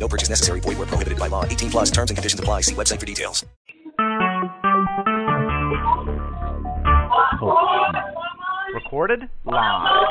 No purchase necessary. Void where prohibited by law. 18 plus terms and conditions apply. See website for details. Recorded live.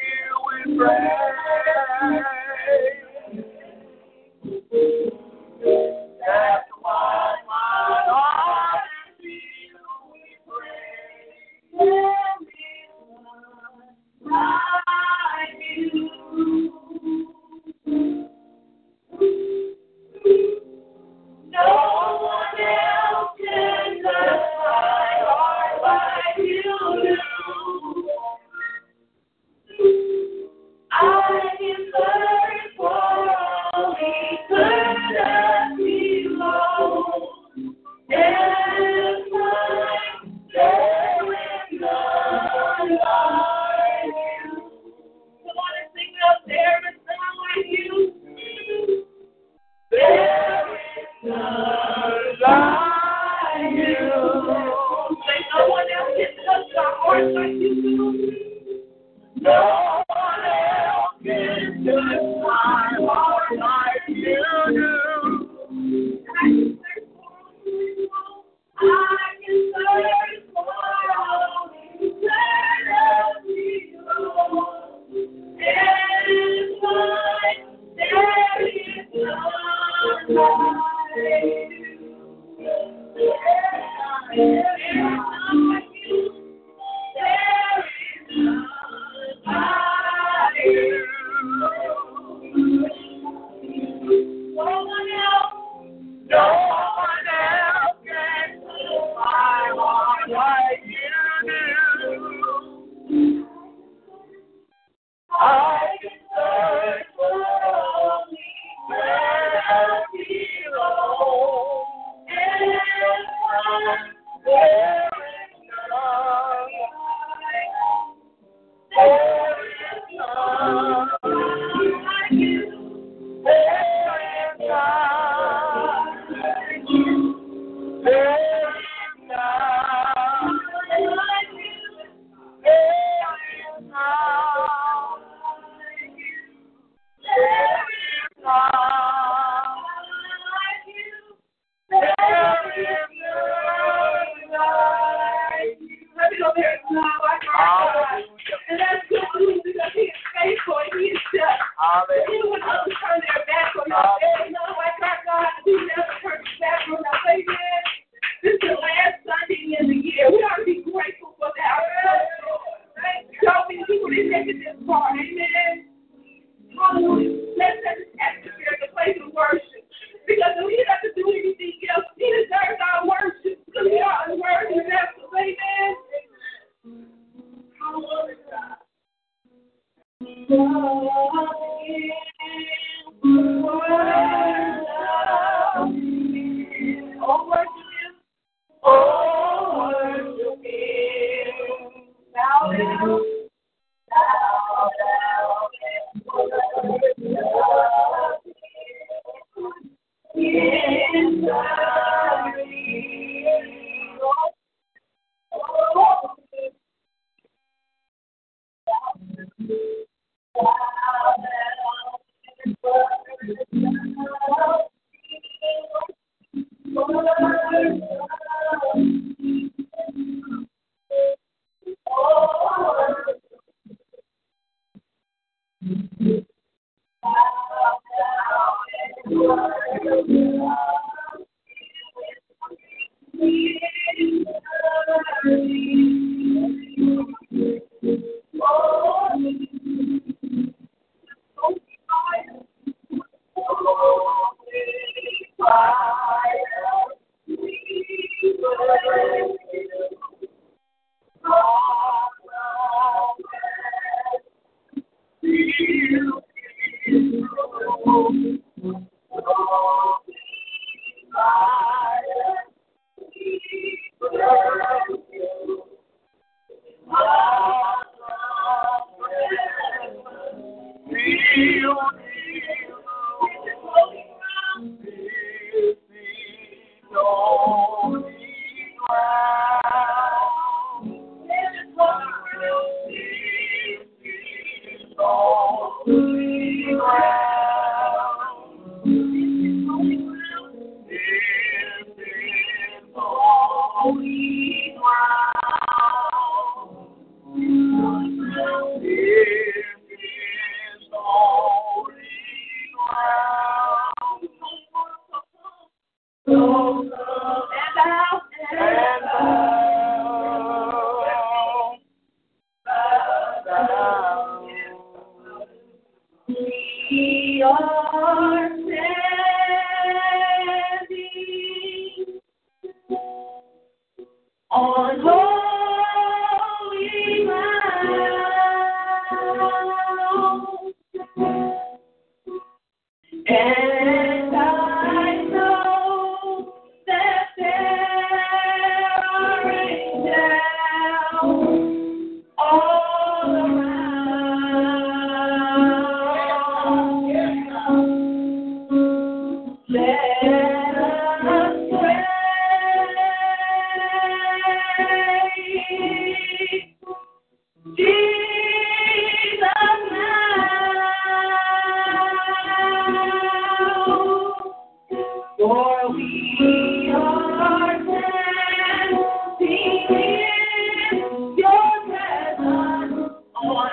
praise. That's why.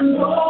know.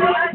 Lord.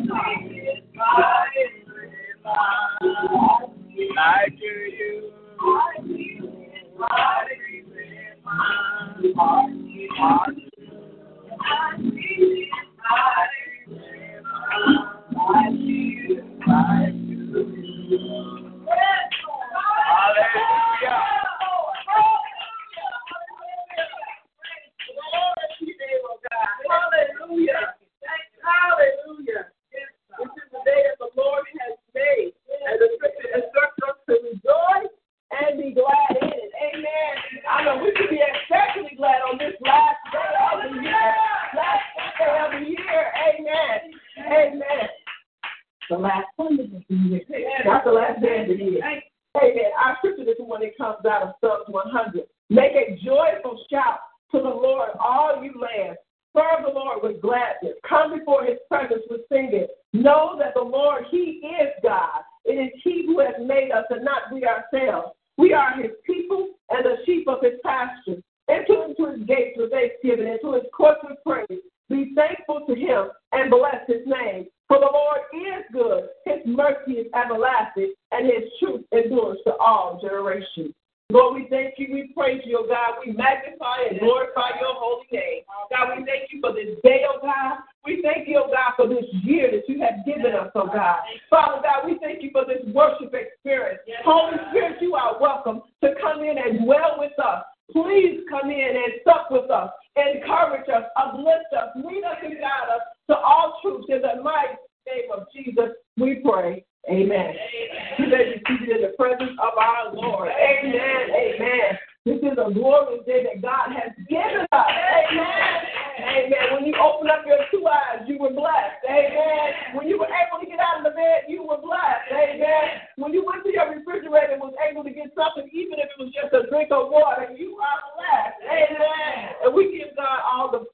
Drink of water, you are blessed. Amen. And we give God all the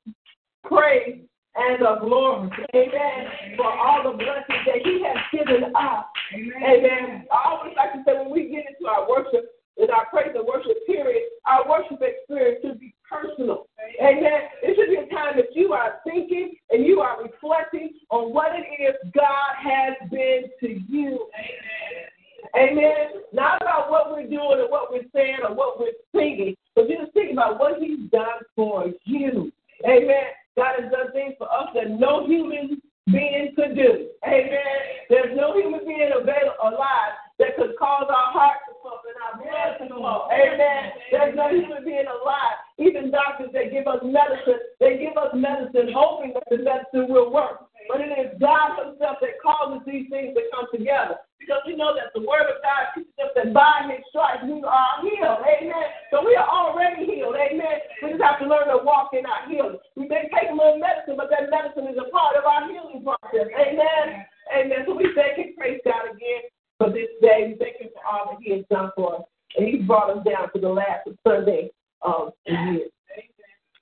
praise and the glory. Amen. For all the blessings that He has given us. Amen. I always like to say when we get into our worship, in our praise and worship period, our worship experience should be personal. Amen. It should be a time that you are thinking and you are reflecting on what it is God has been to you. Amen. Amen. Not about what we're doing or what we're saying or what we're singing, but just think about what He's done for you. Amen. God has done things for us that no human being could do. Amen. There's no human being available, alive that could cause our heart to pump and our blood to flow. Amen. There's no human being alive. Even doctors that give us medicine, they give us medicine hoping that the medicine will work. But it is God Himself that causes these things to come together. Because we know that the Word of God teaches us that by His stripes we are healed. Amen. So we are already healed. Amen. We just have to learn to walk in our healing. We may take a little medicine, but that medicine is a part of our healing process. Amen. Amen. So we thank and praise God again for this day. We thank Him for all that He has done for us. And He's brought us down to the last Sunday of the year.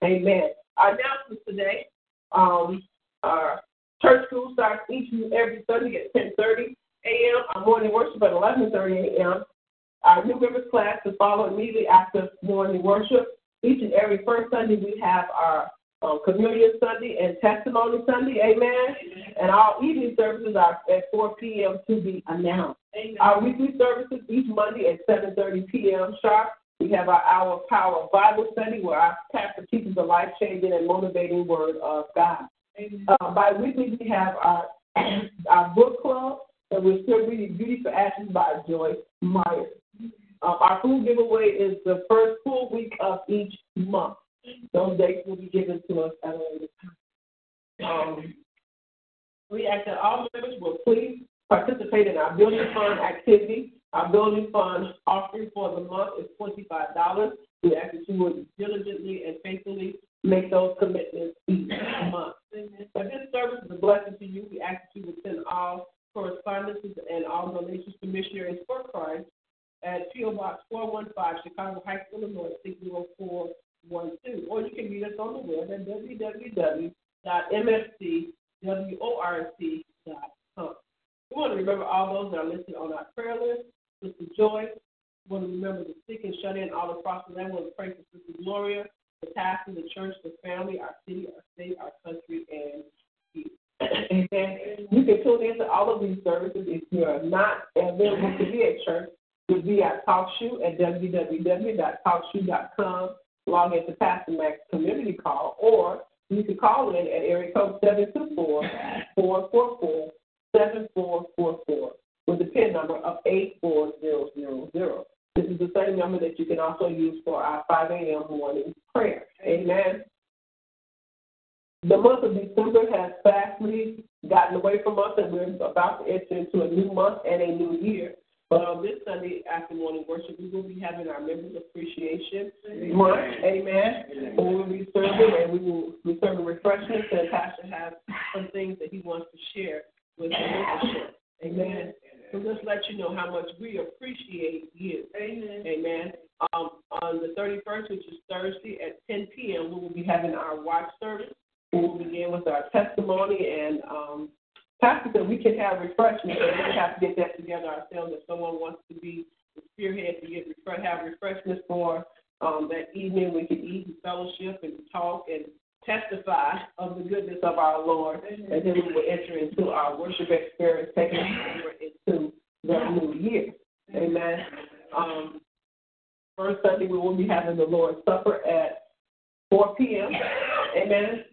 Amen. Our announcements today. Um, our church school starts each and every Sunday at 10:30 a.m. Our morning worship at 11:30 a.m. Our new members class to follow immediately after morning worship. Each and every first Sunday we have our um, Communion Sunday and Testimony Sunday. Amen. And our evening services are at 4 p.m. to be announced. Amen. Our weekly services each Monday at 7:30 p.m. sharp. We have our Hour of Power Bible study where our pastor teaches the life changing and motivating Word of God. Uh, by weekly, we have our, our book club, and we're still reading Beauty for Ashes by Joyce Meyer. Um, our food giveaway is the first full week of each month. Those dates will be given to us at a later time. Um, we ask that all members will please participate in our building fund activity. Our building fund offering for the month is $25. We ask that you would diligently and faithfully make those commitments each month. But this service is a blessing to you. We ask that you would send all correspondences and all donations to Missionaries for Christ at P.O. Box 415, Chicago Heights, Illinois, 60412. Or you can read us on the web at www.mfcworc.com. We want to remember all those that are listed on our prayer list. Sister Joy, we want to remember the sick and shut in all across the land. We want to pray for Sister Gloria, the pastor, the church, the family, our city, our state, our country, and you. Amen. You can tune into all of these services if you are not available to be at church. You'll be at TalkShoe at www.talkshoe.com. Log into Pastor Mack's Community Call, or you can call in at area code 724-444-7444 with the PIN number of 84000. This is the same number that you can also use for our 5 a.m. morning prayer. Amen. The month of December has fastly gotten away from us, and we're about to enter into a new month and a new year. But on this Sunday after morning worship, we will be having our members appreciation month. Amen. Amen. We will be serving, and we will be serving refreshments, and Pastor has some things that he wants to share with the membership. Amen. So let's let you know how much we appreciate you. Amen. Amen. Um, on the 31st, which is Thursday at 10 p.m., we will be having our watch service. We will begin with our testimony, and um, Pastor said we can have refreshments, but we have to get that together ourselves. If someone wants to be the spearhead to get have refreshments for um, that evening, we can eat and fellowship and talk and testify of the goodness of our Lord, and then we will enter into our worship experience, taking us into the new year. Amen. Um, First Sunday, we will be having the Lord's Supper at 4 p.m. Amen.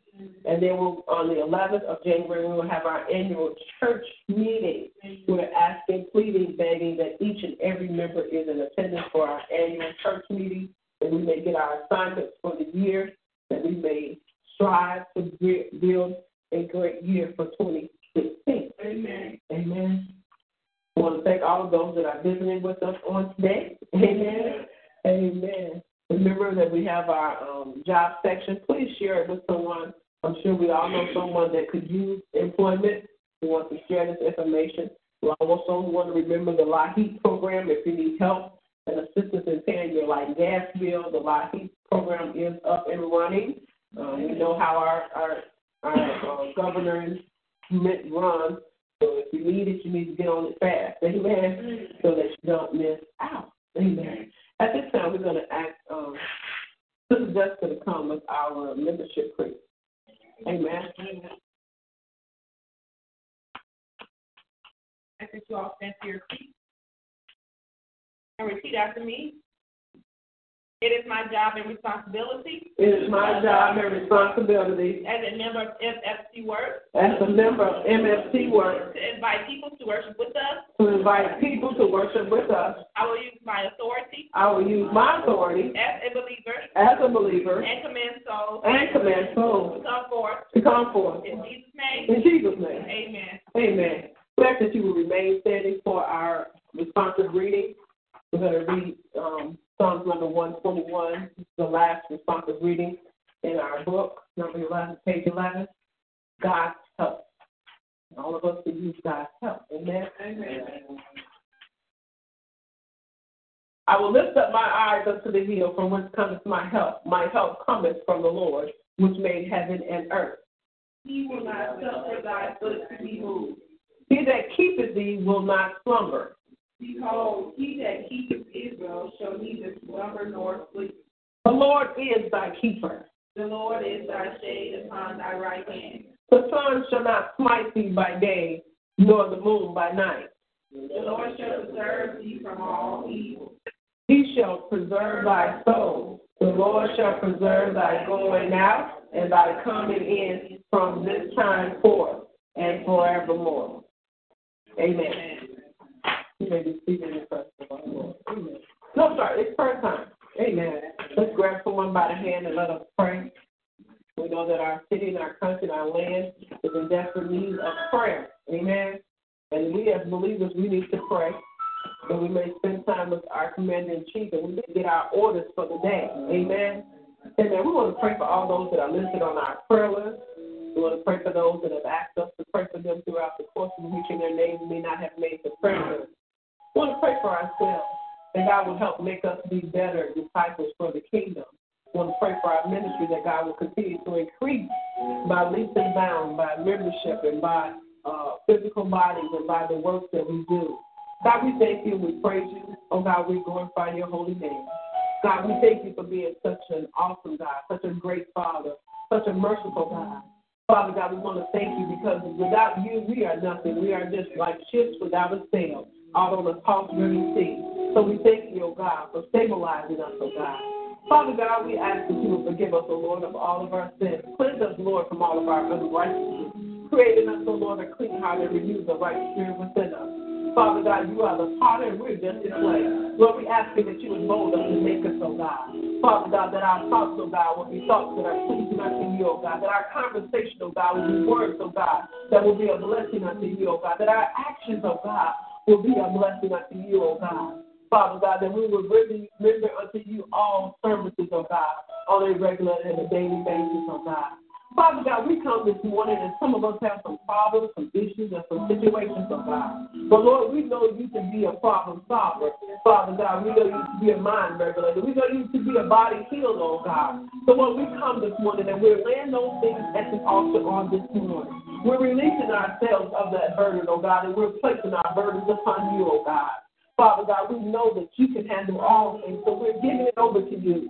And then we'll, on the 11th of January, we will have our annual church meeting. We're asking, pleading, begging that each and every member is in attendance for our annual church meeting, that we may get our assignments for the year, that we may strive to build a great year for 2016. Amen. Amen. I want to thank all of those that are visiting with us on today. Amen. Amen. Remember that we have our um, job section. Please share it with someone. I'm sure we all know someone that could use employment who wants to share this information. We also want to remember the LIHEAP program if you need help and assistance in paying your light gas bill. The LIHEAP program is up and running. Um, we know how our, our, our uh, governors run. So if you need it, you need to get on it fast. Amen. So that you don't miss out. Amen. At this time, we're going to ask um, Sister Jessica to come with our membership prayer. Amen. I think you all stand to your feet and repeat after me. It is my job and responsibility. It is my job and responsibility as a member of MFC Work. As a member of MFC Work. To invite people to worship with us. To invite people to worship with us. I will use my authority. I will use my authority. As a believer. As a believer. And command souls. And command souls. To come forth. To come forth. In Jesus' name. In Jesus' name. Amen. Amen. Ask that you will remain standing for our responsive reading. We're going to read um, Psalms number 121, the last responsive reading in our book, number 11, page 11. God's help. All of us can use God's help. Amen. Amen. I will lift up my eyes unto the hill from whence cometh my help. My help cometh from the Lord, which made heaven and earth. He will not suffer thy foot to be moved. He that keepeth thee will not slumber. Behold, he that keepeth Israel shall neither slumber nor sleep. The Lord is thy keeper. The Lord is thy shade upon thy right hand. The sun shall not smite thee by day, nor the moon by night. The Lord shall preserve thee from all evil. He shall preserve thy soul. The Lord shall preserve thy going out and thy coming in from this time forth and forevermore. Amen. You may be seated in the of our Lord. Amen. No, sorry, it's prayer time. Amen. Let's grab someone by the hand and let us pray. We know that our city and our country and our land is in desperate need of prayer. Amen. And we as believers, we need to pray that we may spend time with our commander in chief and we may get our orders for the day. Amen. Amen. We want to pray for all those that are listed on our prayer list. We want to pray for those that have asked us to pray for them throughout the course of and their names may not have made the prayer list. We want to pray for ourselves, that God will help make us be better disciples for the kingdom. We want to pray for our ministry, that God will continue to increase by leaps and bounds, by membership, and by uh, physical bodies, and by the work that we do. God, we thank you. We praise you. Oh, God, we glorify your holy name. God, we thank you for being such an awesome God, such a great Father, such a merciful God. Father God, we want to thank you because without you, we are nothing. We are just like ships without a sail on the tossed river sea. So we thank you, O God, for stabilizing us, O God. Father God, we ask that you will forgive us, O Lord, of all of our sins. Cleanse us, Lord, from all of our unrighteousness. Creating us, O Lord, a clean heart and renew the right spirit within us. Father God, you are the potter and we're just the clay. Lord, we ask you that you would mold us and make us, oh God. Father God, that our thoughts, oh God, will be thoughts that are pleasing unto you, oh God. That our conversation, oh God, will be words, oh God, that will be a blessing unto you, oh God. That our actions, oh God, will be a blessing unto you, O God. Father God, that we will really render unto you all services, O God, on a regular and a daily basis, O God. Father God, we come this morning and some of us have some problems, some issues, and some situations, oh God. But Lord, we know you to be a problem solver. Father God, we know you to be a mind regulator. We know you to be a body healer, oh God. So Lord, we come this morning and we're laying those things at the altar on this morning. We're releasing ourselves of that burden, oh God, and we're placing our burdens upon you, oh God. Father God, we know that you can handle all things, so we're giving it over to you.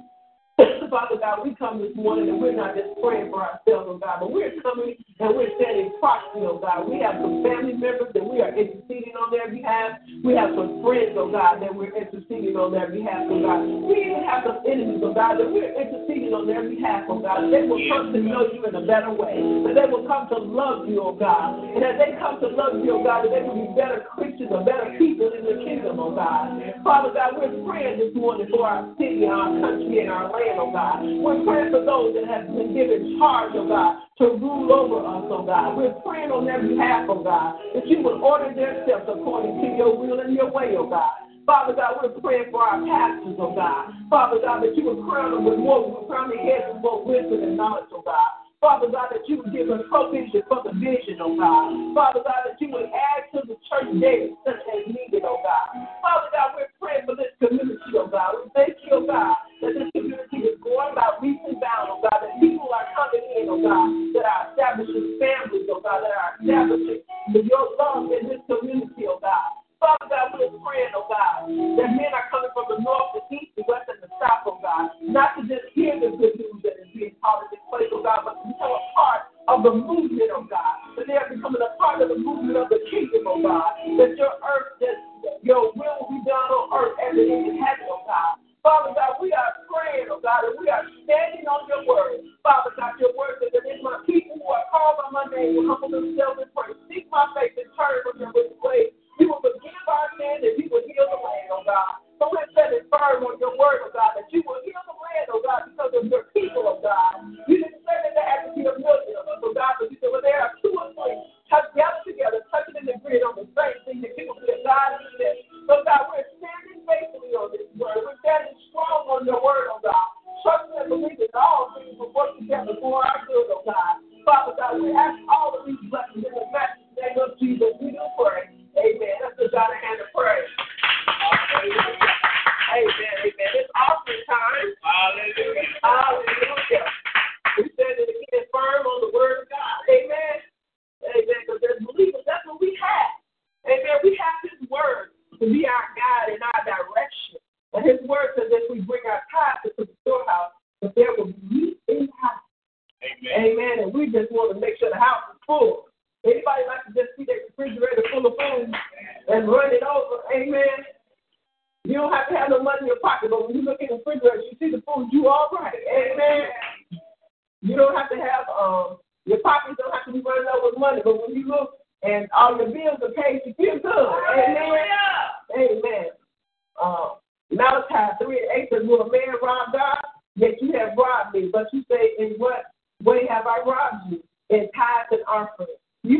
Father God, we come this morning and we're not just praying for ourselves, oh God, but we're coming and we're standing proxy, oh God. We have some family members that we are interceding on their behalf. We have some friends, oh God, that we're interceding on their behalf, oh God. We even have some enemies, oh God, that we're interceding on their behalf, oh God. They will come to know you in a better way. That they will come to love you, oh God. And as they come to love you, oh God, that they will be better Christians or better people in the kingdom, oh God. Father God, we're praying this morning for our city, our country, and our land, oh God. We're praying for those that have been given charge, oh God, to rule over us, oh God. We're praying on their behalf, oh God, that you would order their steps according to your will and your way, oh God. Father God, we're praying for our pastors, oh God. Father God, that you would crown them with more, crown their heads with more wisdom and knowledge, oh God. Father God, that you would give us provision for the vision, oh God. Father God, that you would add to the church daily such as needed, oh God. Father God, we're praying for this community, oh God. We thank you, oh God, that this community is going about leaps and bounds, oh God, that people are coming in, oh God, that are establishing families, oh God, that are establishing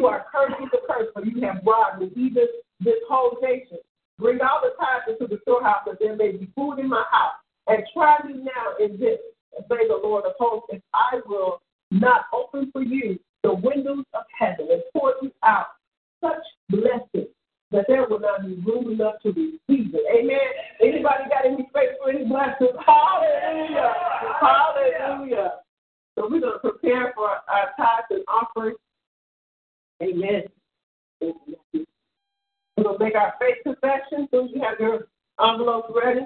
are cursed with the curse, for you have robbed me, even this whole nation. Bring all the tithes into the storehouse, that there may be food in my house. And try me now in this, and say the Lord of hosts, if I will not open for you the windows of heaven and pour you out such blessings that there will not be room enough to receive it. Amen. Anybody got any faith for any blessings? Hallelujah. Hallelujah. So we're going to prepare for our tithes and offerings. Amen. We're going to make our faith confession. So you have your envelopes ready.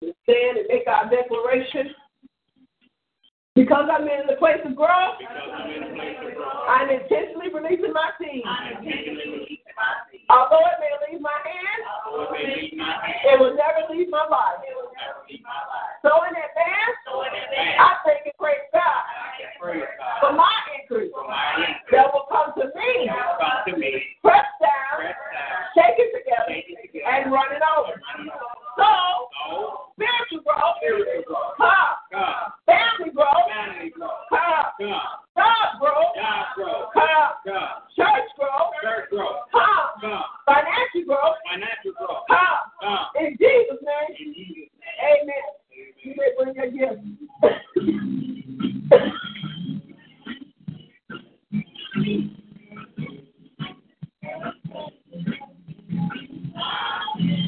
Stand and make our declaration. Because I'm in the place of growth, I'm intentionally releasing my seed. Although it may leave my hand, it will never leave my body. So in advance, I thank and praise God. For my increase that will come to me, press down, shake it together, and run it over spiritual God. family God. God church God. financial God. In Jesus' name, Amen. You may bring your. Thank you.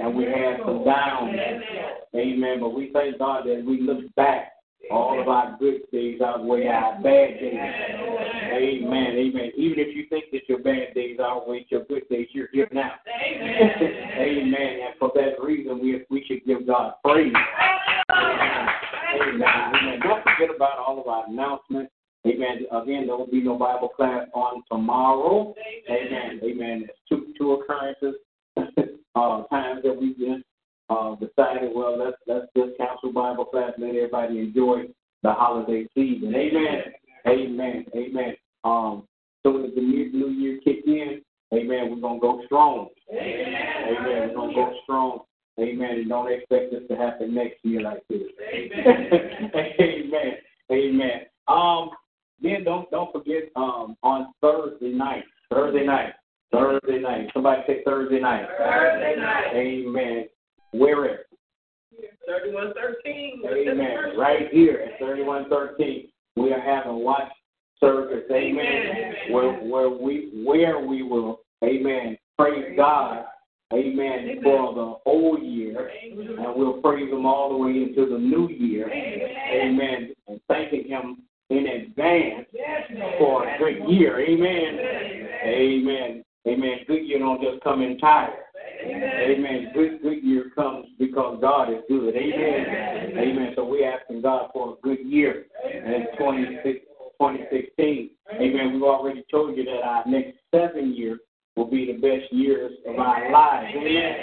and we had some downs. Amen. But we thank God that we look back. All of our good days outweigh our bad days. Amen. Amen. Even if you think that your bad days outweigh your good days, you're here now. Amen. Amen. And for that reason, we we should give God praise. Amen. Amen. Don't forget about all of our announcements. Amen. Again, there will be no Bible class on tomorrow. Amen. Amen. It's two two occurrences uh, times that we just uh, decided, well, let's let's just cancel Bible class, let everybody enjoy the holiday season. Amen. Amen. Amen. Um, so as the new, new year kick in, amen, we're gonna go strong. Amen. Amen. We're gonna go strong. Amen. And don't expect this to happen next year like this. Amen. amen. Amen. Um, then don't don't forget um on Thursday night. Thursday night. Thursday night. Somebody say Thursday night. Thursday night. Amen. Where it? 3113. Amen. Right here at 3113. We are having watch service. Amen. Amen. Where where we where we will, amen, praise God. Amen. For the whole year. And we'll praise him all the way into the new year. Amen. And thanking him in advance for a great year. Amen. Amen. Amen. Good year don't just come in tired. Amen. Good good year comes because God is good. Amen. Amen. So we're asking God for a good year in 2016. Amen. We've already told you that our next seven years will be the best years of our lives. Amen.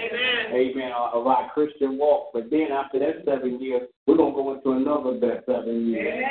Amen. Uh, of our Christian walk. But then after that seven years, we're going to go into another best seven years.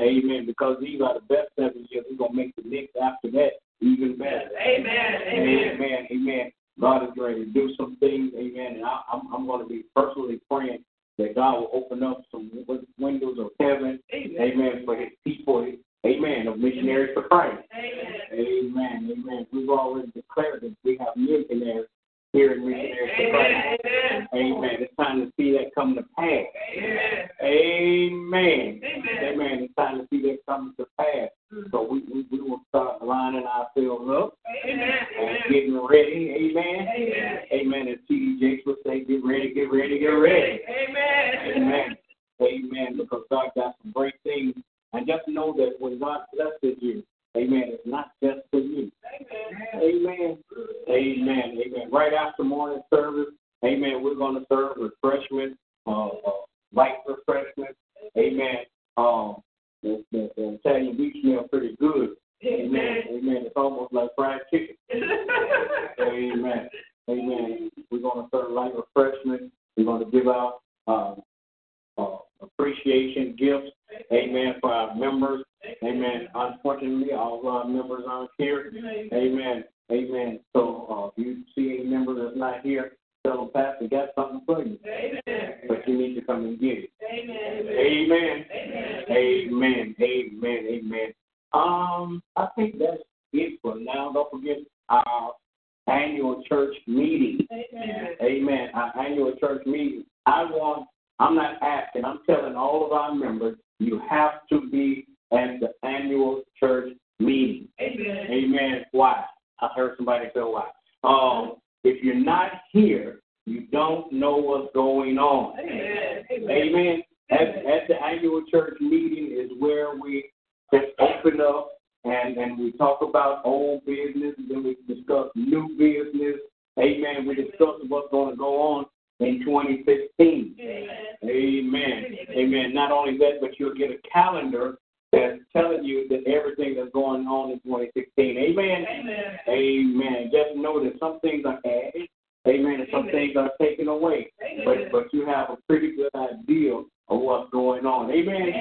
Amen. Because these are the best seven years. We're going to make the next after that even better. Amen. Amen. Amen. Amen. God is ready to do some things. Amen. And I, I'm, I'm going to be personally praying that God will open up some windows of heaven. Amen. Amen. For his people. Amen. Of missionaries for Christ. Amen. Amen. Amen. We've already declared that we have millionaires here in missionaries for Christ. Amen. Amen. It's time to see that come to pass. Amen. Amen. Amen. Amen. It's time to see that come to Amen. Amen. Not only that, but you'll get a calendar that's telling you that everything that's going on in 2016. Amen. Amen. Amen. Just know that some things are added. Amen. And some Amen. things are taken away. But but you have a pretty good idea of what's going on. Amen.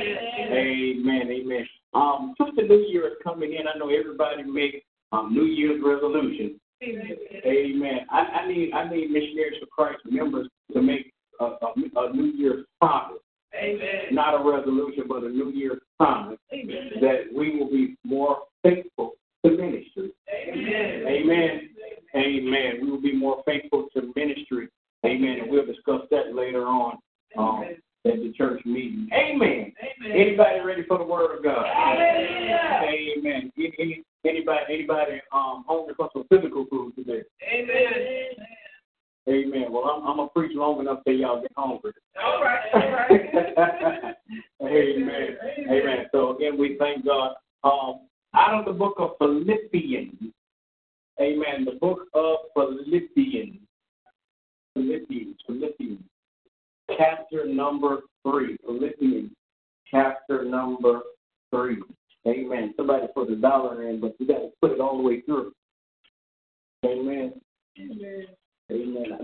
Amen. Amen. Um, since the new year is coming in, I know everybody makes um, New Year's resolutions. Amen. I, I need I need missionaries for Christ members to make a, a, a New Year's promise, Amen. not a resolution, but a New Year's promise Amen. that we will be more faithful to ministry. Amen. Amen. Amen. We will be more faithful to ministry. Amen. And we'll discuss that later on um, at the church meeting. Amen. Anybody ready for the word of God? Amen. Any, any, anybody anybody um hungry for some physical food today? Amen. Amen. Well, I'm, I'm gonna preach long enough till y'all get hungry. All right. All right. Amen. Amen. So again, we thank God. Um, out of the book of Philippians. Amen. The book of Philippians. Philippians. Philippians. Chapter number three. Philippians. Chapter number three. Amen. Somebody put a dollar in, but you got to put it all the way through. Amen. Amen. I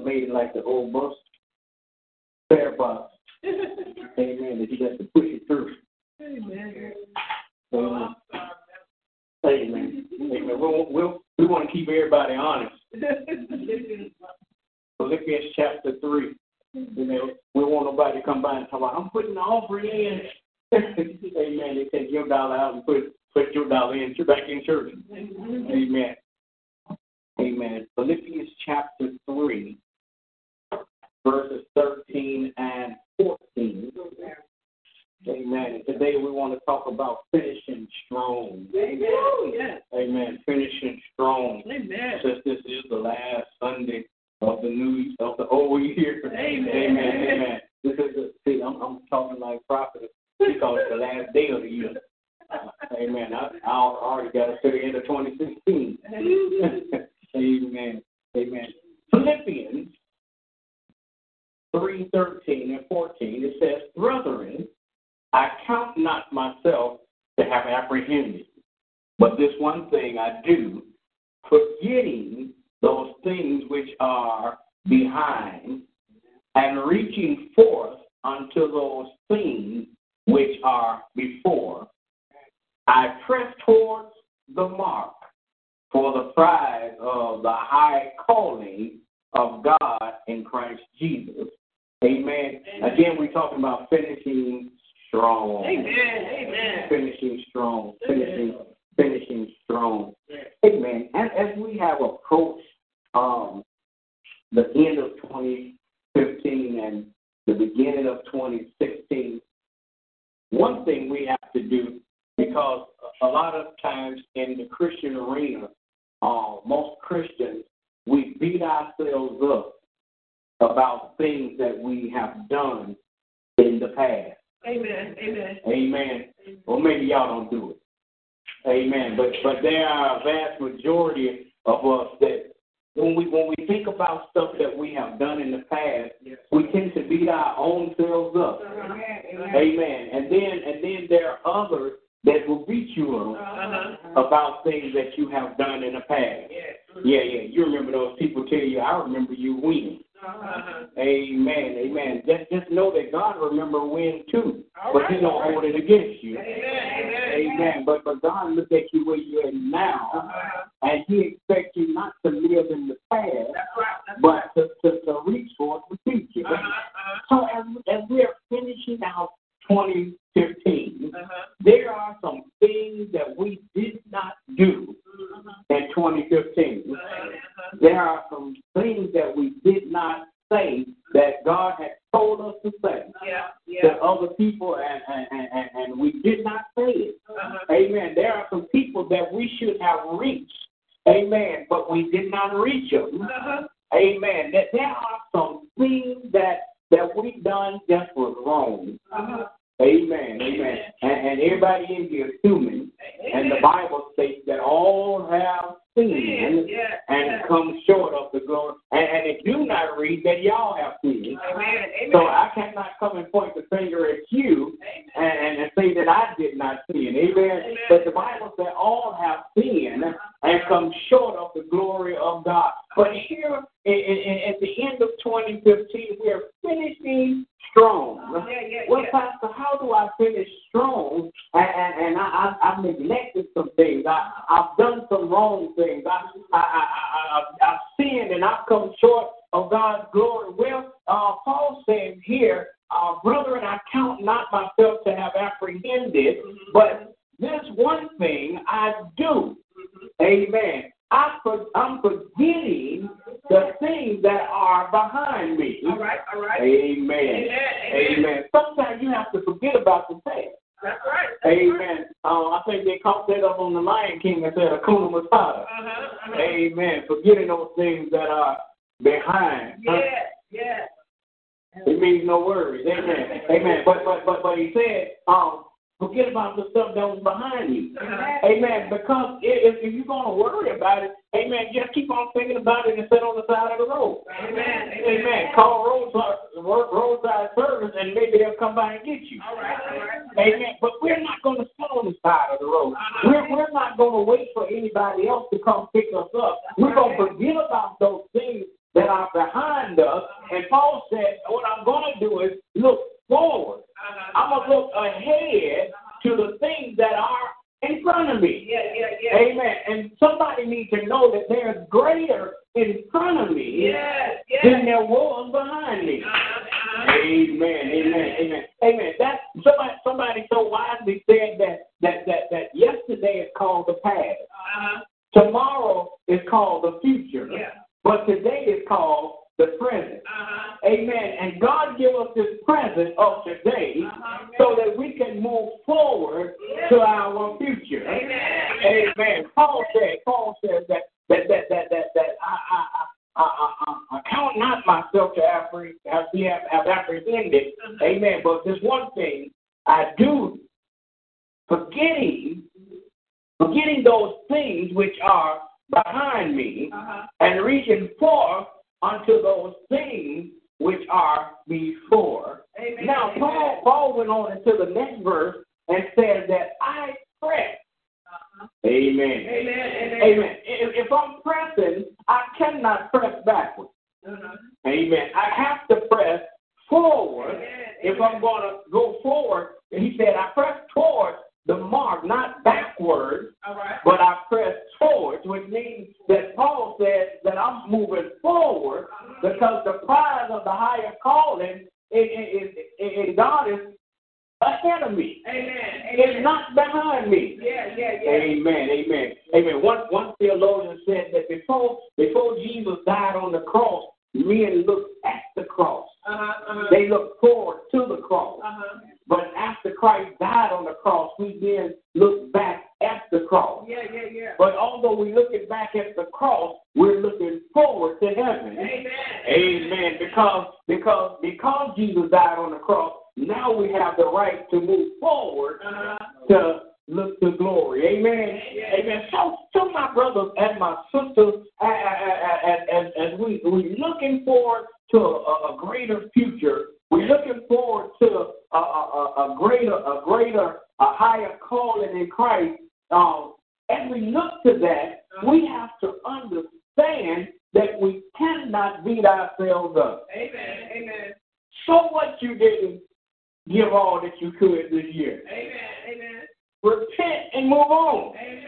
made it like the old bus fare box. Amen. That you got to push it through. Amen. Amen. Amen. Amen. We'll, we'll, we want to keep everybody honest. Philippians chapter 3. You know, we want nobody to come by and talk about, I'm putting the offering in. Amen. They take your dollar out and put put your dollar in back in church. Amen. Amen. Philippians chapter 3, verses 13 and 14. Amen. Today we want to talk about finishing strong. Amen. Amen. Finishing strong. Amen. Since this is the last Sunday of the new of the old year. Amen. Amen. Amen. This is the see, I'm I'm talking like prophet because it's the last day of the year. Uh, amen. I, I already got us to the end of 2016. Amen. Amen. Philippians 3, 13 and 14, it says, Brethren, I count not myself to have apprehended, but this one thing I do, forgetting those things which are behind, and reaching forth unto those things which are before, I press towards the mark for the prize of the high calling of God in Christ Jesus. Amen. Again, we're talking about finishing strong. Amen. Amen. Finishing strong. Finishing, finishing strong. Amen. And as we have approached um, the end of 2015 and the beginning of 2016, one thing we have to do, because a lot of times in the Christian arena, uh, most Christians, we beat ourselves up about things that we have done in the past. Amen. Amen. Amen. Or maybe y'all don't do it. Amen. But there are a vast majority of us that when we when we think about stuff that we have done in the past, we tend to beat our own selves up. Amen. And then and then there are others that will beat you up Uh-huh. about things that you have done in the past. Yeah, yeah. You remember those people tell you, I remember you winning. Uh-huh. Amen. Amen. Just just know that God remember when too. All But right. he don't hold it against you. Amen. Amen. But but God look at you where you're at now Uh-huh. Worry about it, amen, just keep on thinking about it and sit on the side of the road. Amen. Amen. Call roadside roadside service and maybe they'll come by and get you. All right, all right. Amen. But we're not going to sit on the side of the road. Uh-huh. We're, we're not going to wait for anybody else to come pick us up. We're going to forget about those things that are behind us. And Paul said, what I'm going to do is look forward. Uh-huh. I'm going to look ahead to the things that are in front of me. Amen. And somebody needs to know that there's greater in front of me Yes, yes. than there was behind me. Uh-huh. Amen, amen, amen, amen. That somebody somebody so wisely said that that that that yesterday is called the past, Uh-huh. tomorrow is called the future, Yeah. but today is called the present. Amen. And God give us this present of today Uh-huh. so that we can move forward to our future. Amen. Amen. Paul said, Paul says that that that that that, that I, I, I, I, I, I count not myself to apprehend, have, have, have apprehended. Amen. But there's one thing I do, forgetting, forgetting those things which are behind me, Uh-huh. and reaching forth unto those things which are before. Amen. Now, Paul, Paul went on into the next verse and said that I press. Amen. Amen. Amen. Amen. If, if I'm pressing, I cannot press backwards. Uh-huh. Amen. I have to press forward if I'm going to go forward. And He said, I press towards the mark, not backwards, All right. but I press towards, which means that Paul said that I'm moving forward because the prize of the higher calling in, God is ahead of me. Amen. It's not behind me. Yeah, yeah, yeah. Amen. Amen. Amen. One one theologian said that before before Jesus died on the cross, men looked at the cross. Uh-huh. Uh-huh. They looked forward to the cross. Uh-huh. But after Christ died on the cross, we then look back at the cross. Yeah, yeah, yeah. But although we're looking back at the cross, we're looking forward to heaven. Amen. Amen. Because because because Jesus died on the cross, now we have the right to move forward Uh-huh. to look to glory. Amen. Amen. So, so my brothers and my sisters, as, as we we looking forward to a, a greater future, we're looking forward to a, a, a greater a greater a higher calling in Christ. Um, as we look to that, we have to understand that we cannot beat ourselves up. Amen. Amen. So what you didn't give all that you could this year. Amen. Amen. Repent and move on. Amen.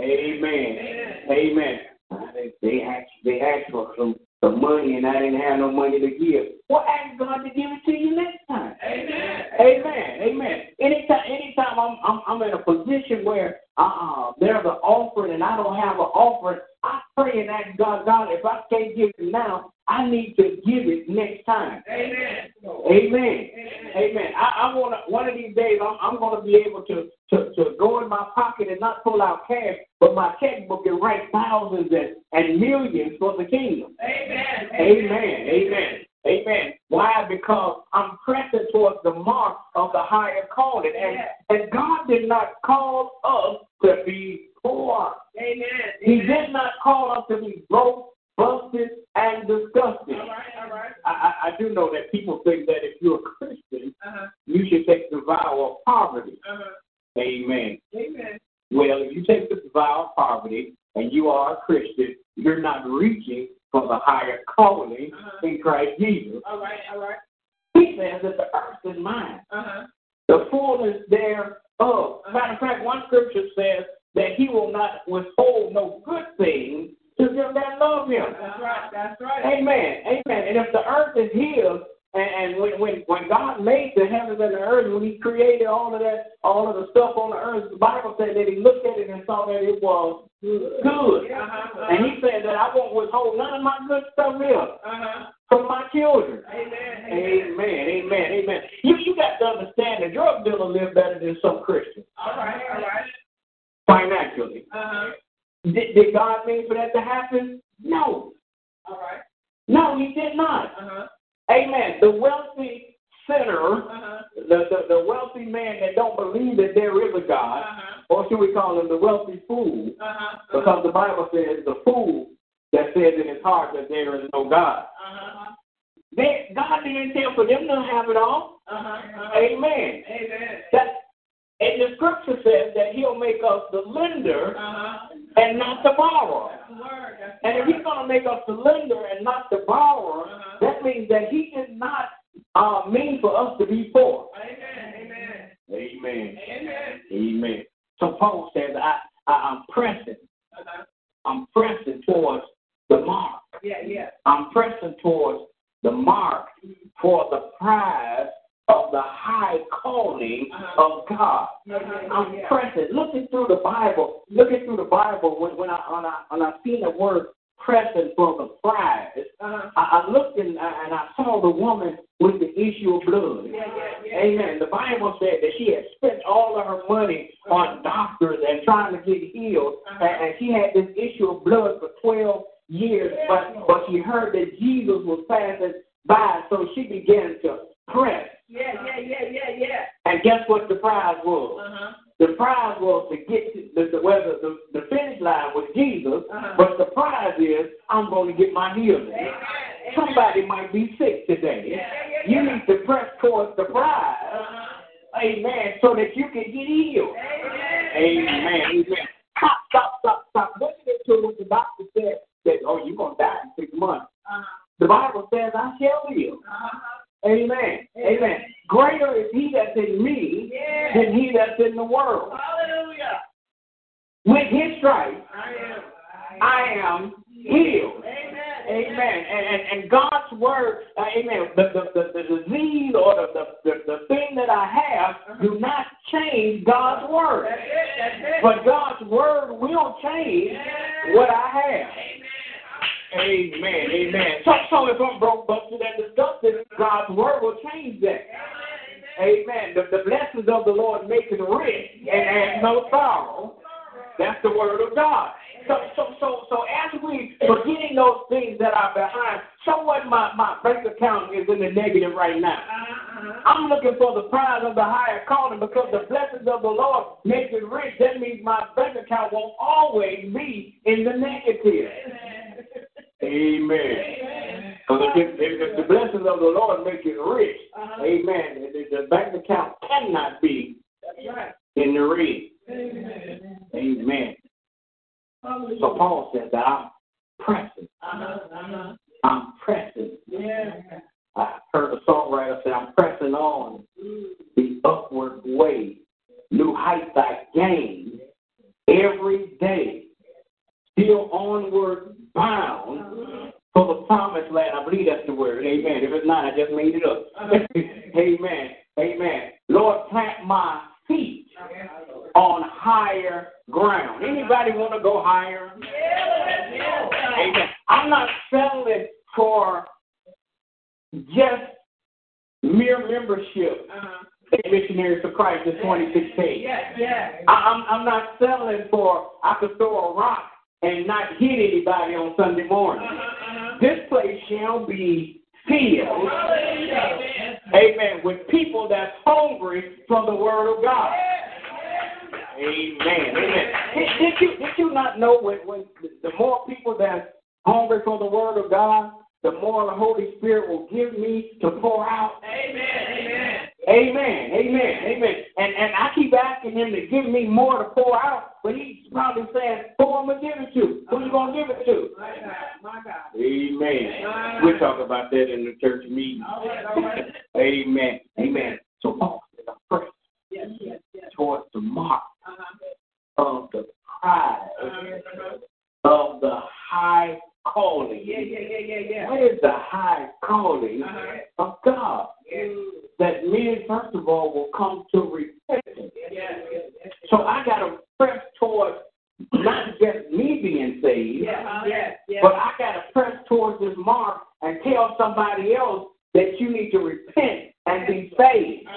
Amen. Amen. Uh, They, they asked they asked for some some money and I didn't have no money to give. Well, ask God to give it to you next time. Amen. Amen. Amen. Anytime, anytime I'm, I'm, I'm in a position where uh, there's an offering and I don't have an offering, I pray and ask God, God, if I can't give it now, I need to give it next time. Amen. Amen. Amen. I, I want one of these days, I'm, I'm going to be able to, to, to go in my pocket and not pull out cash, but my checkbook and write thousands and, and millions for the kingdom. Amen. Amen. Amen. Amen. Why? Because I'm pressing towards the mark of the higher calling. And, and God did not call us to be poor. Amen. He did not call us to be broke, busted, and disgusted. All right. All right. I, I, I do know that people think that if you're a Christian, Uh-huh. you should take the vow of poverty. Uh-huh. Amen. Amen. Well, if you take the vow of poverty and you are a Christian, you're not reaching for the higher calling Uh-huh. in Christ Jesus. All right. All right. He says that the earth is mine, Uh-huh. the fullness thereof. Matter of fact, one scripture says that he will not withhold no good thing to them that love him. That's right. That's right. Amen. Amen. And if the earth is his, and, and when, when when God made the heavens and the earth, when He created all of that, all of the stuff on the earth, the Bible said that He looked at it and saw that it was good. Uh-huh. And He said that I won't withhold none of my good stuff here Uh-huh. from my children. Amen. Amen. Amen. Amen. You you got to understand the drug dealer live better than some Christians All right. All right. financially. Uh-huh. Did, did God mean for that to happen? No. All right. No, He did not. Uh-huh. Amen. The wealthy sinner Uh-huh. the, the, the wealthy man that don't believe that there is a God, Uh-huh. or should we call him the wealthy fool? Uh-huh. Because the Bible says the fool that says in his heart that there is no God. Uh-huh. They, God didn't intend for them to have it all. Uh-huh. Amen. Amen. That, and the scripture says that he'll make us the lender Uh-huh. and not the borrower. That's the word. And if he's going to make us the lender and not the borrower, Uh-huh. That means that he did not uh, mean for us to be poor. Amen. Amen. Amen. Amen. Amen. So Paul says, I, I, I'm pressing. Uh-huh. I'm pressing towards the mark. Yeah, yeah. I'm pressing towards the mark for the prize of the high calling of God. Yeah, yeah, I'm yeah. pressing, looking through the Bible, looking through the Bible when, when I when I when I seen the word pressing for the prize. Uh-huh. I, I looked and, I- and I saw the woman with the issue of blood. Yeah, yeah, yeah. Amen. The Bible said that she had spent all of her money on doctors and trying to get healed, Uh-huh. and, and she had this issue of blood for 12 years, but, but she heard that Jesus was passing by, so she began to press. Yeah, yeah, yeah, yeah, yeah. And guess what the prize was? Uh-huh. The prize was to get to the, the, whether the, the finish line was Jesus, Uh-huh. but the prize is I'm going to get my healing. Somebody might be sick today. You need to press towards the prize. Amen. So that you can get healed. Amen. Amen. Stop, stop, stop, stop. Listen to what the doctor said that, oh, you're going to die in six months. The Bible says, I shall live. Uh-huh. Amen. Amen. Greater is he that's in me than he that's in the world. Hallelujah. With his stripes, I am. I am. Healed. Amen. Amen. And, and, and God's word, uh, amen, the, the, the, the disease or the, the, the, thing that I have do not change God's word. That's it. That's it. But God's word will change what I have. Amen. Amen. So, so if I'm broke, busted, and disgusted, God's word will change that. Amen. The, the blessings of the Lord make it rich and add no sorrow. That's the word of God. So, so, so, so as we forgetting those things that are behind, so what my, my bank account is in the negative right now. Uh-huh. I'm looking for the prize of the higher calling because the blessings of the Lord make it rich. That means my bank account won't always be in the negative. Amen. Because if, if, if the blessings of the Lord make it rich, uh-huh. amen, the, the bank account cannot be in the red. Amen. So Paul said that I'm pressing. Uh-huh, uh-huh. I'm pressing. I heard a songwriter say, I'm pressing on mm. the upward way. New heights I gain every day. Still onward bound uh-huh. for the promise That's Latin. I believe that's the word. Amen. If it's not, I just made it up. Amen. Amen. Lord, plant my feet on higher ground. Anybody want to go higher? Amen. I'm not settling for just mere membership uh-huh. in Missionaries for Christ in 2016. Yes, yes. I'm, I'm not settling for I could throw a rock and not hit anybody on Sunday morning. Uh-huh, uh-huh. This place shall be filled, amen, with people that's hungry for the Word of God. Amen. Amen. Did, did you did you not know when, when the more people that hungry for the Word of God, the more the Holy Spirit will give me to pour out. Amen. Amen. Amen. Amen. Amen. And and I keep asking him to give me more to pour out, but he's probably saying, Who I'm gonna give it to? Who are you gonna give it to? My God, my God. Amen. We'll talk about that in the church meeting. All right, all right. Amen. Amen. So Paul said, I'm Yes, yes, yes. towards the mark. Of the prize Uh-huh. of the high calling. Yeah, yeah, yeah, yeah, yeah. What is the high calling Uh-huh. of God? That men, first of all, will come to repentance. Yes, yes, yes. So I got to press towards not just me being saved, yes, yes. but I got to press towards this mark and tell somebody else that you need to repent and be saved.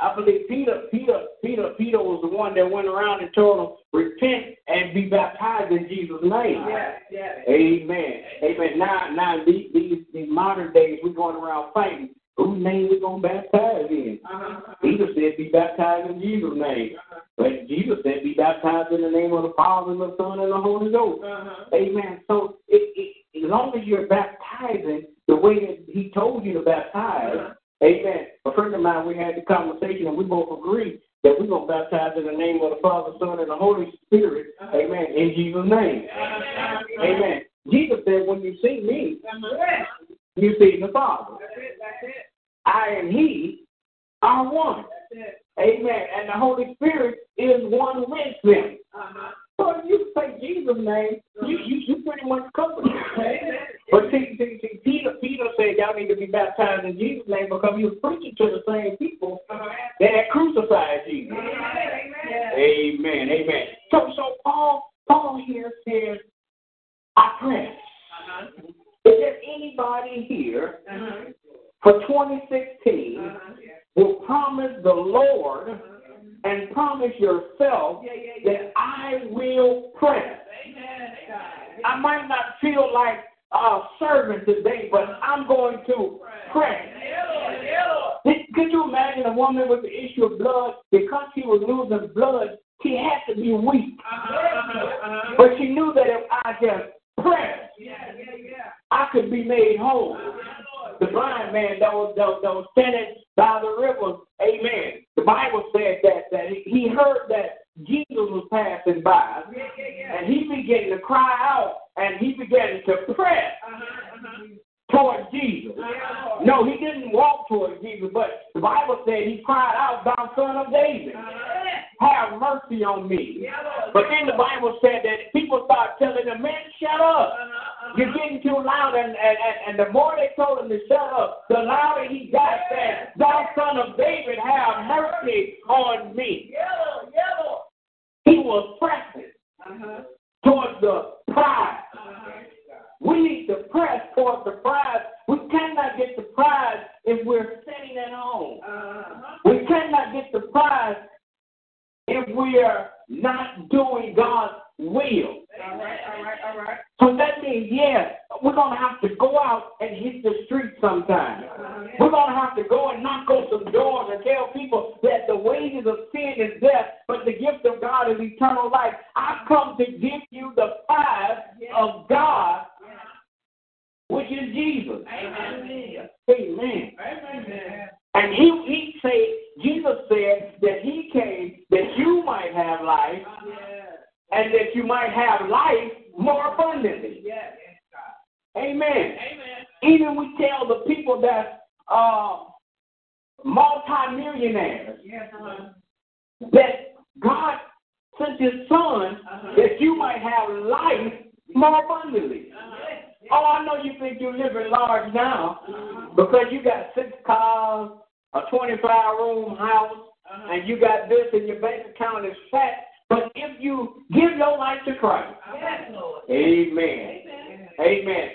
I believe Peter, Peter, Peter, Peter was the one that went around and told them, repent and be baptized in Jesus' name. Yes, yes. Amen. Amen. Now, now these, these, these modern days, we're going around fighting. Whose name we going to baptize in? Uh-huh. Peter said, be baptized in Jesus' name. But Jesus said, be baptized in the name of the Father, and the Son, and the Holy Ghost. Uh-huh. Amen. So it, it, as long as you're baptizing the way that he told you to baptize, amen. A friend of mine, we had the conversation, and we both agreed that we're going to baptize in the name of the Father, Son, and the Holy Spirit, amen, in Jesus' name. Amen. Jesus said, when you see me, you see the Father. That's it, that's it, I and he are one. Amen. And the Holy Spirit is one with them. Uh-huh. You say Jesus' name, you, you, you pretty much covered it. But see, see, see, Peter, Peter said y'all need to be baptized in Jesus' name because he was preaching to the same people that had crucified Jesus. Amen. Amen. Amen. So, so Paul, Paul here says, I press. Uh-huh. Is there anybody here Uh-huh. for 2016 Uh-huh. will promise the Lord and promise yourself Yeah, yeah, yeah. that I will pray. Amen. I might not feel like a servant today, but I'm going to pray. Did- Could you imagine a woman with the issue of blood? Because she was losing blood, she had to be weak. Uh-huh. Uh-huh. Uh-huh. But she knew that if I just pressed, Yeah, yeah, yeah. I could be made whole. The blind man that was, that that was standing by the river, amen. The Bible said that, that he heard that Jesus was passing by, Yeah, yeah, yeah. and he began to cry out, and he began to press Uh-huh. Uh-huh. Towards Jesus. No, he didn't walk towards Jesus, but the Bible said he cried out, Thou son of David, have mercy on me. But then the Bible said that people started telling him, Man, shut up. You're getting too loud, and, and, and, and the more they told him to shut up, the louder he got said, Thou son of David, have mercy on me. He was pressing towards the prize. Uh-huh. We need to press towards the prize. We cannot get the prize if we're sitting at home. Uh-huh. We cannot get the prize if we are not doing God's will. All right, all right, all right. So that means, yes, we're going to have to go out and hit the streets sometime. We're going to have to go and knock on some doors and tell people that the wages of sin is death, but the gift of God is eternal life. I've come to give you the prize of God, which is Jesus. Amen. Amen. Amen. And he, he said, Jesus said that he came that you might have life Yeah. and that you might have life more abundantly. Yeah. Amen. Amen. Even we tell the people that uh, multimillionaires Yes, uh-huh. that God sent His Son Uh-huh. that you might have life more abundantly. Uh-huh. Oh, I know you think you're living large now because you got six cars, a 25 room house, uh-huh. and you got this, and your bank account is fat. But if you give your life to Christ, Yes, Lord. Amen. Amen.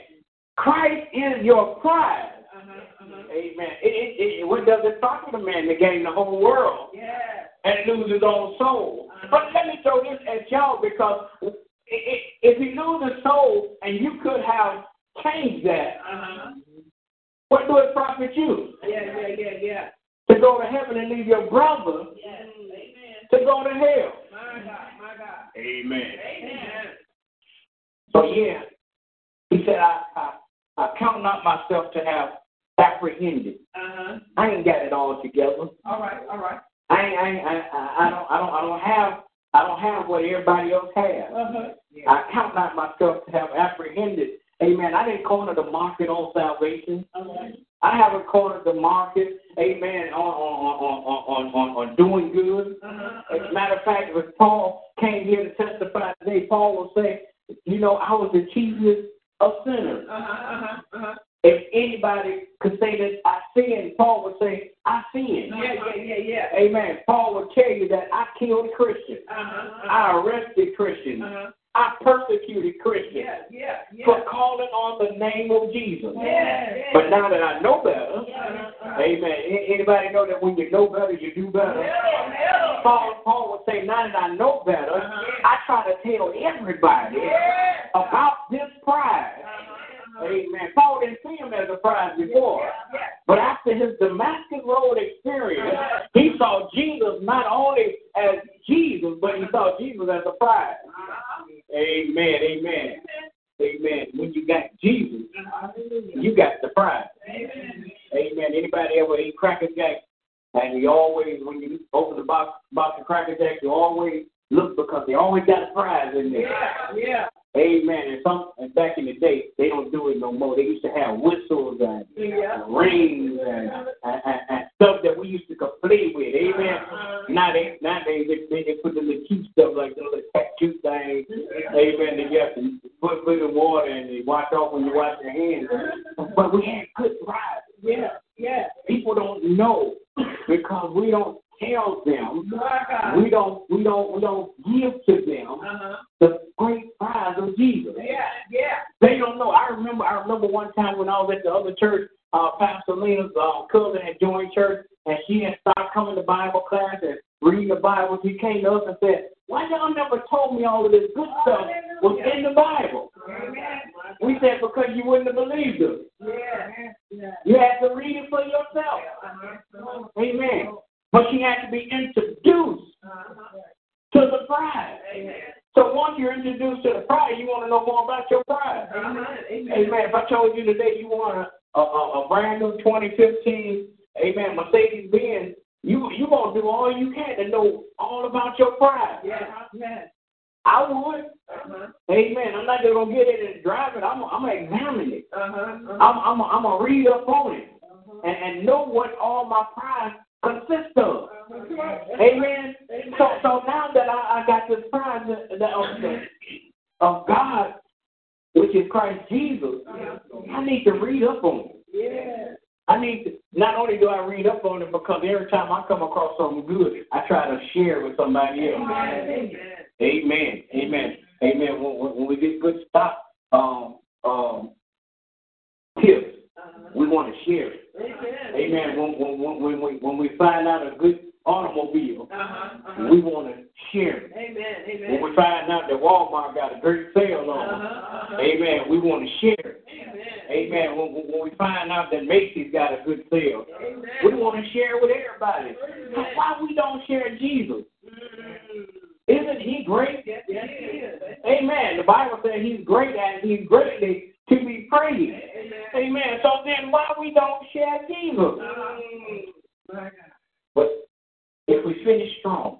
Christ is your prize. Uh-huh, uh-huh. Amen. It, it, it, what does it profit a man to gain the whole world and lose his own soul? But let me throw this at y'all because if he knew the soul and you could have changed that, Uh-huh. what do it profit you? Yeah, yeah, yeah, yeah. To go to heaven and leave your brother Yes. Amen. to go to hell. My God, my God. Amen. Amen. So yeah, he said, I, I, I count not myself to have apprehended. Uh-huh. I ain't got it all together. All right, all right. I ain't, I, ain't, I, I, I don't, I don't, I don't have, I don't have what everybody else has. Uh-huh. I count not myself to have apprehended. Amen. I didn't corner the market on salvation. All right. I haven't cornered the market. Amen. On on on on on, on, on doing good. Uh-huh. As a matter of fact, if Paul came here to testify today, Paul will say, you know, I was the chiefest of sinners. Uh-huh, uh-huh, uh-huh. If anybody could say that I sin, Paul would say, I sin. Yeah, yeah, yeah, yeah. Amen. Paul would tell you that I killed Christians. Uh-huh. I arrested Christians. Uh-huh. I persecuted Christians Yeah, yeah, yeah. for calling on the name of Jesus. But now that I know better, Uh-huh. amen. Anybody know that when you know better, you do better? Paul, Paul would say, now that I know better, Uh-huh. I try to tell everybody about this prize. Uh-huh. Amen. Paul didn't see him as a prize before. But after his Damascus Road experience, he saw Jesus not only as Jesus, but he saw Jesus as a prize. Uh-huh. Amen. Amen. Amen. When you got Jesus, you got the prize. Amen. Amen. Anybody ever eat Cracker Jack? And you always, when you open the box, box of Cracker Jack, you always look because they always got a prize in there. Yeah, yeah. Amen. And some and back in the day, they don't do it no more. They used to have whistles and, Yeah. and rings and, and, and, and stuff that we used to play with. Amen. Uh-huh. Now they nowadays they, they, they put the little cute stuff like the little tattoo things. Amen. That you have to put put in water and they wash off when you wash your hands. But we had good prizes. Yeah, yeah. People don't know because we don't tell them. We don't we don't we don't give to them Uh-huh. the great prize of Jesus. Yeah, yeah. They don't know. I remember. I remember one time when I was at the other church. Uh, Pastor Lena's uh, cousin had joined church, and she had stopped coming to Bible class and reading the Bible. She came to us and said, "Why y'all never told me all of this good stuff was in the Bible?" Amen. We said, "Because you wouldn't have believed us. Yeah, yeah. You had to read it for yourself." Uh-huh. Amen. But she had to be introduced Uh-huh. to the prize. Amen. So once you're introduced to the prize, you want to know more about your prize. Amen. Amen. Amen. If I told you today you want a, a, a, brand new 2015, amen, Mercedes Benz, you you gonna do all you can to know all about your prize. Yeah, yeah. I would. Uh-huh. Amen. I'm not just gonna get in and drive it. I'm I'm gonna examine it. Uh-huh. uh-huh. I'm I'm I'm gonna read up on it and, and know what all my prize consists of. Amen. So so now that I, I got this prize that, that of, of God, which is Christ Jesus, I need to read up on it. Yeah. I need to, not only do I read up on it because every time I come across something good, I try to share with somebody else. Amen. Amen. Amen. Amen. When, when, we get good stuff, um, um, we want to share it. Amen. Amen. When, when, when, we, when we find out a good automobile, Uh-huh. Uh-huh. we want to share it. Amen. When we find out that Walmart got a great sale on it, Uh-huh. Uh-huh. amen, we want to share it. Amen. Amen. When, when when we find out that Macy's got a good sale, Amen. we want to share it with everybody. So why we don't share Jesus? Isn't he great? Yes, yes, he is. Amen. The Bible says he's great and he's greatly to be praised. Amen. So then why we don't share Jesus? Uh-huh. But if we finish strong,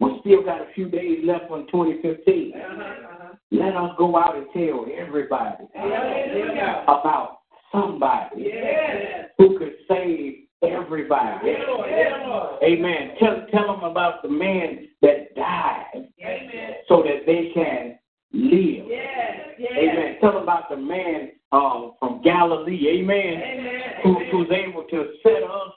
we still got a few days left on 2015. Let us go out and tell everybody about somebody Yes. who could save everybody. Yes, Amen. Tell, tell them about the man that died Amen. so that they can live. Yes. Yes. Amen. Tell them about the man um, from Galilee. Amen. Amen. Who, who's able to set us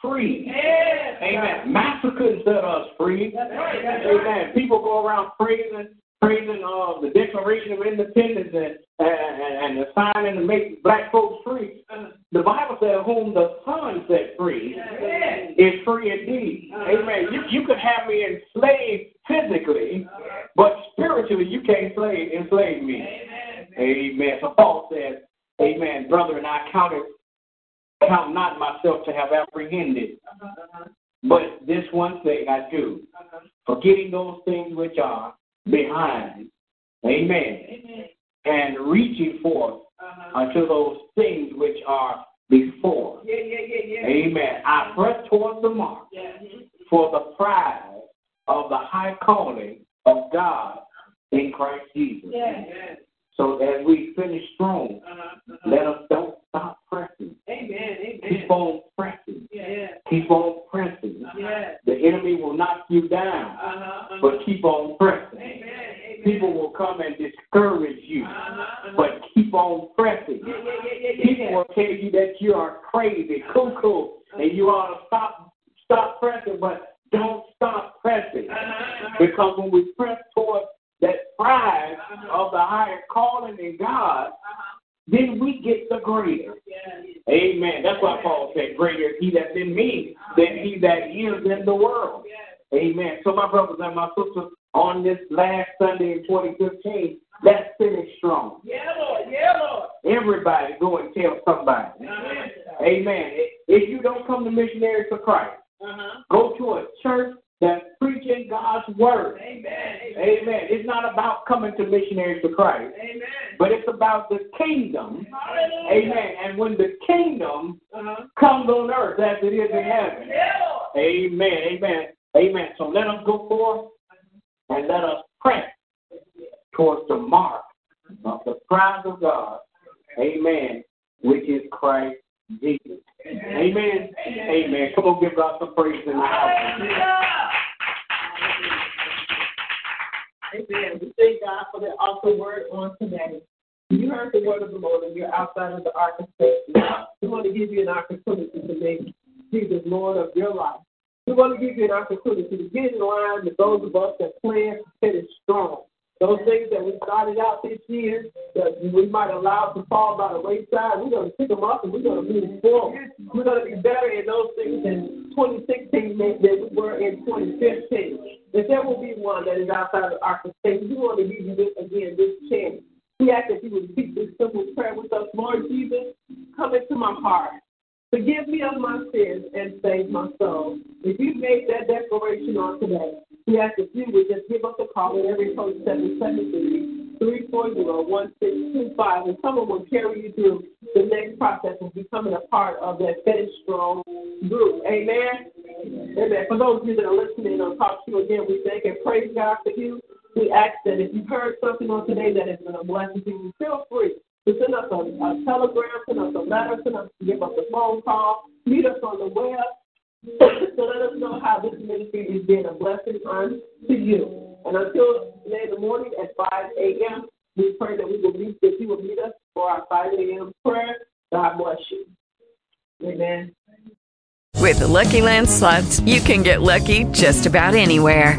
free. Yes. Amen. Master couldn't set us free. That's right. That's right. Amen. People go around praising, praising uh, the Declaration of Independence and, and, and the signing to make black folks free. The Bible says, "Whom the Son set free Yes. Is free indeed." Amen. You you could have me enslaved physically, but spiritually you can't slave enslave me. Amen. Amen. So Paul says, Amen, brother, and I count it count not myself to have apprehended. But this one thing I do, forgetting those things which are behind. Amen. Amen. And reaching forth Uh-huh. unto those things which are before. Yeah, yeah, yeah. Amen. I press towards the mark for the prize of the high calling of God in Christ Jesus. So as we finish strong, Uh-huh. uh-huh. let us don't stop pressing. Amen. Amen. Keep on pressing. Yeah. Keep on pressing. The enemy will knock you down, Uh-huh. uh-huh. but keep on pressing. Amen. People will come and discourage you, Uh-huh. uh-huh. but keep on pressing. Yeah, yeah, yeah, yeah, yeah. People will tell you that you are crazy, cuckoo, and you ought to stop stop pressing, but don't stop pressing. Uh-huh. uh-huh. Because when we press towards that prize of the higher calling in God, then we get the greater. Amen. That's why Paul said, Greater is he that's in me than he that is in the world. Amen. So, my brothers and my sisters, on this last Sunday in 2015, let's finish strong. Yeah, Lord. Yeah, Lord. Everybody go and tell somebody. Uh-huh. Amen. If you don't come to Missionaries for Christ, Uh-huh. go to a church that's preaching God's word. Amen. Amen. Amen. It's not about coming to Missionaries for Christ, Amen. but it's about the kingdom. Hallelujah. Amen. And when the kingdom Uh-huh. comes on earth as it is in heaven. Yeah. Amen. Amen. Amen. So let them go forth and let us press towards the mark of the prize of God. Amen. Which is Christ Jesus. Amen. Amen. Come on, give God some praise in the house. Amen. We thank God for that awesome word on today. You heard the word of the Lord and you're outside of the ark of safety. We want to give you an opportunity to make Jesus Lord of your life. We want to give you an opportunity to get in line with those of us that plan to finish strong. Those things that we started out this year that we might allow to fall by the wayside, we're going to pick them up and we're going to move forward. We're going to be better in those things in 2016 than we were in 2015. If there will be one that is outside of our state, we want to give you this again, this chance. We ask that you would repeat this simple prayer with us. Lord Jesus, come into my heart. Forgive me of my sins and save my soul. If you made that declaration on today, we ask that you would just give us a call at every code 773 340 1625 and someone will carry you through the next process of becoming a part of that Finish Strong group. Amen. Amen. For those of you that are listening on TalkShoe again, we thank and praise God for you. We ask that if you've heard something on today that has been a blessing to you, feel free to send us a, a telegram, send us a letter, send us, give us a phone call, meet us on the web. so let us know how this ministry is being a blessing unto you. And until the morning at 5 a.m., we pray that we will meet, that you will meet us for our 5 a.m. prayer. God bless you. Amen. With the Lucky Land slots, you can get lucky just about anywhere.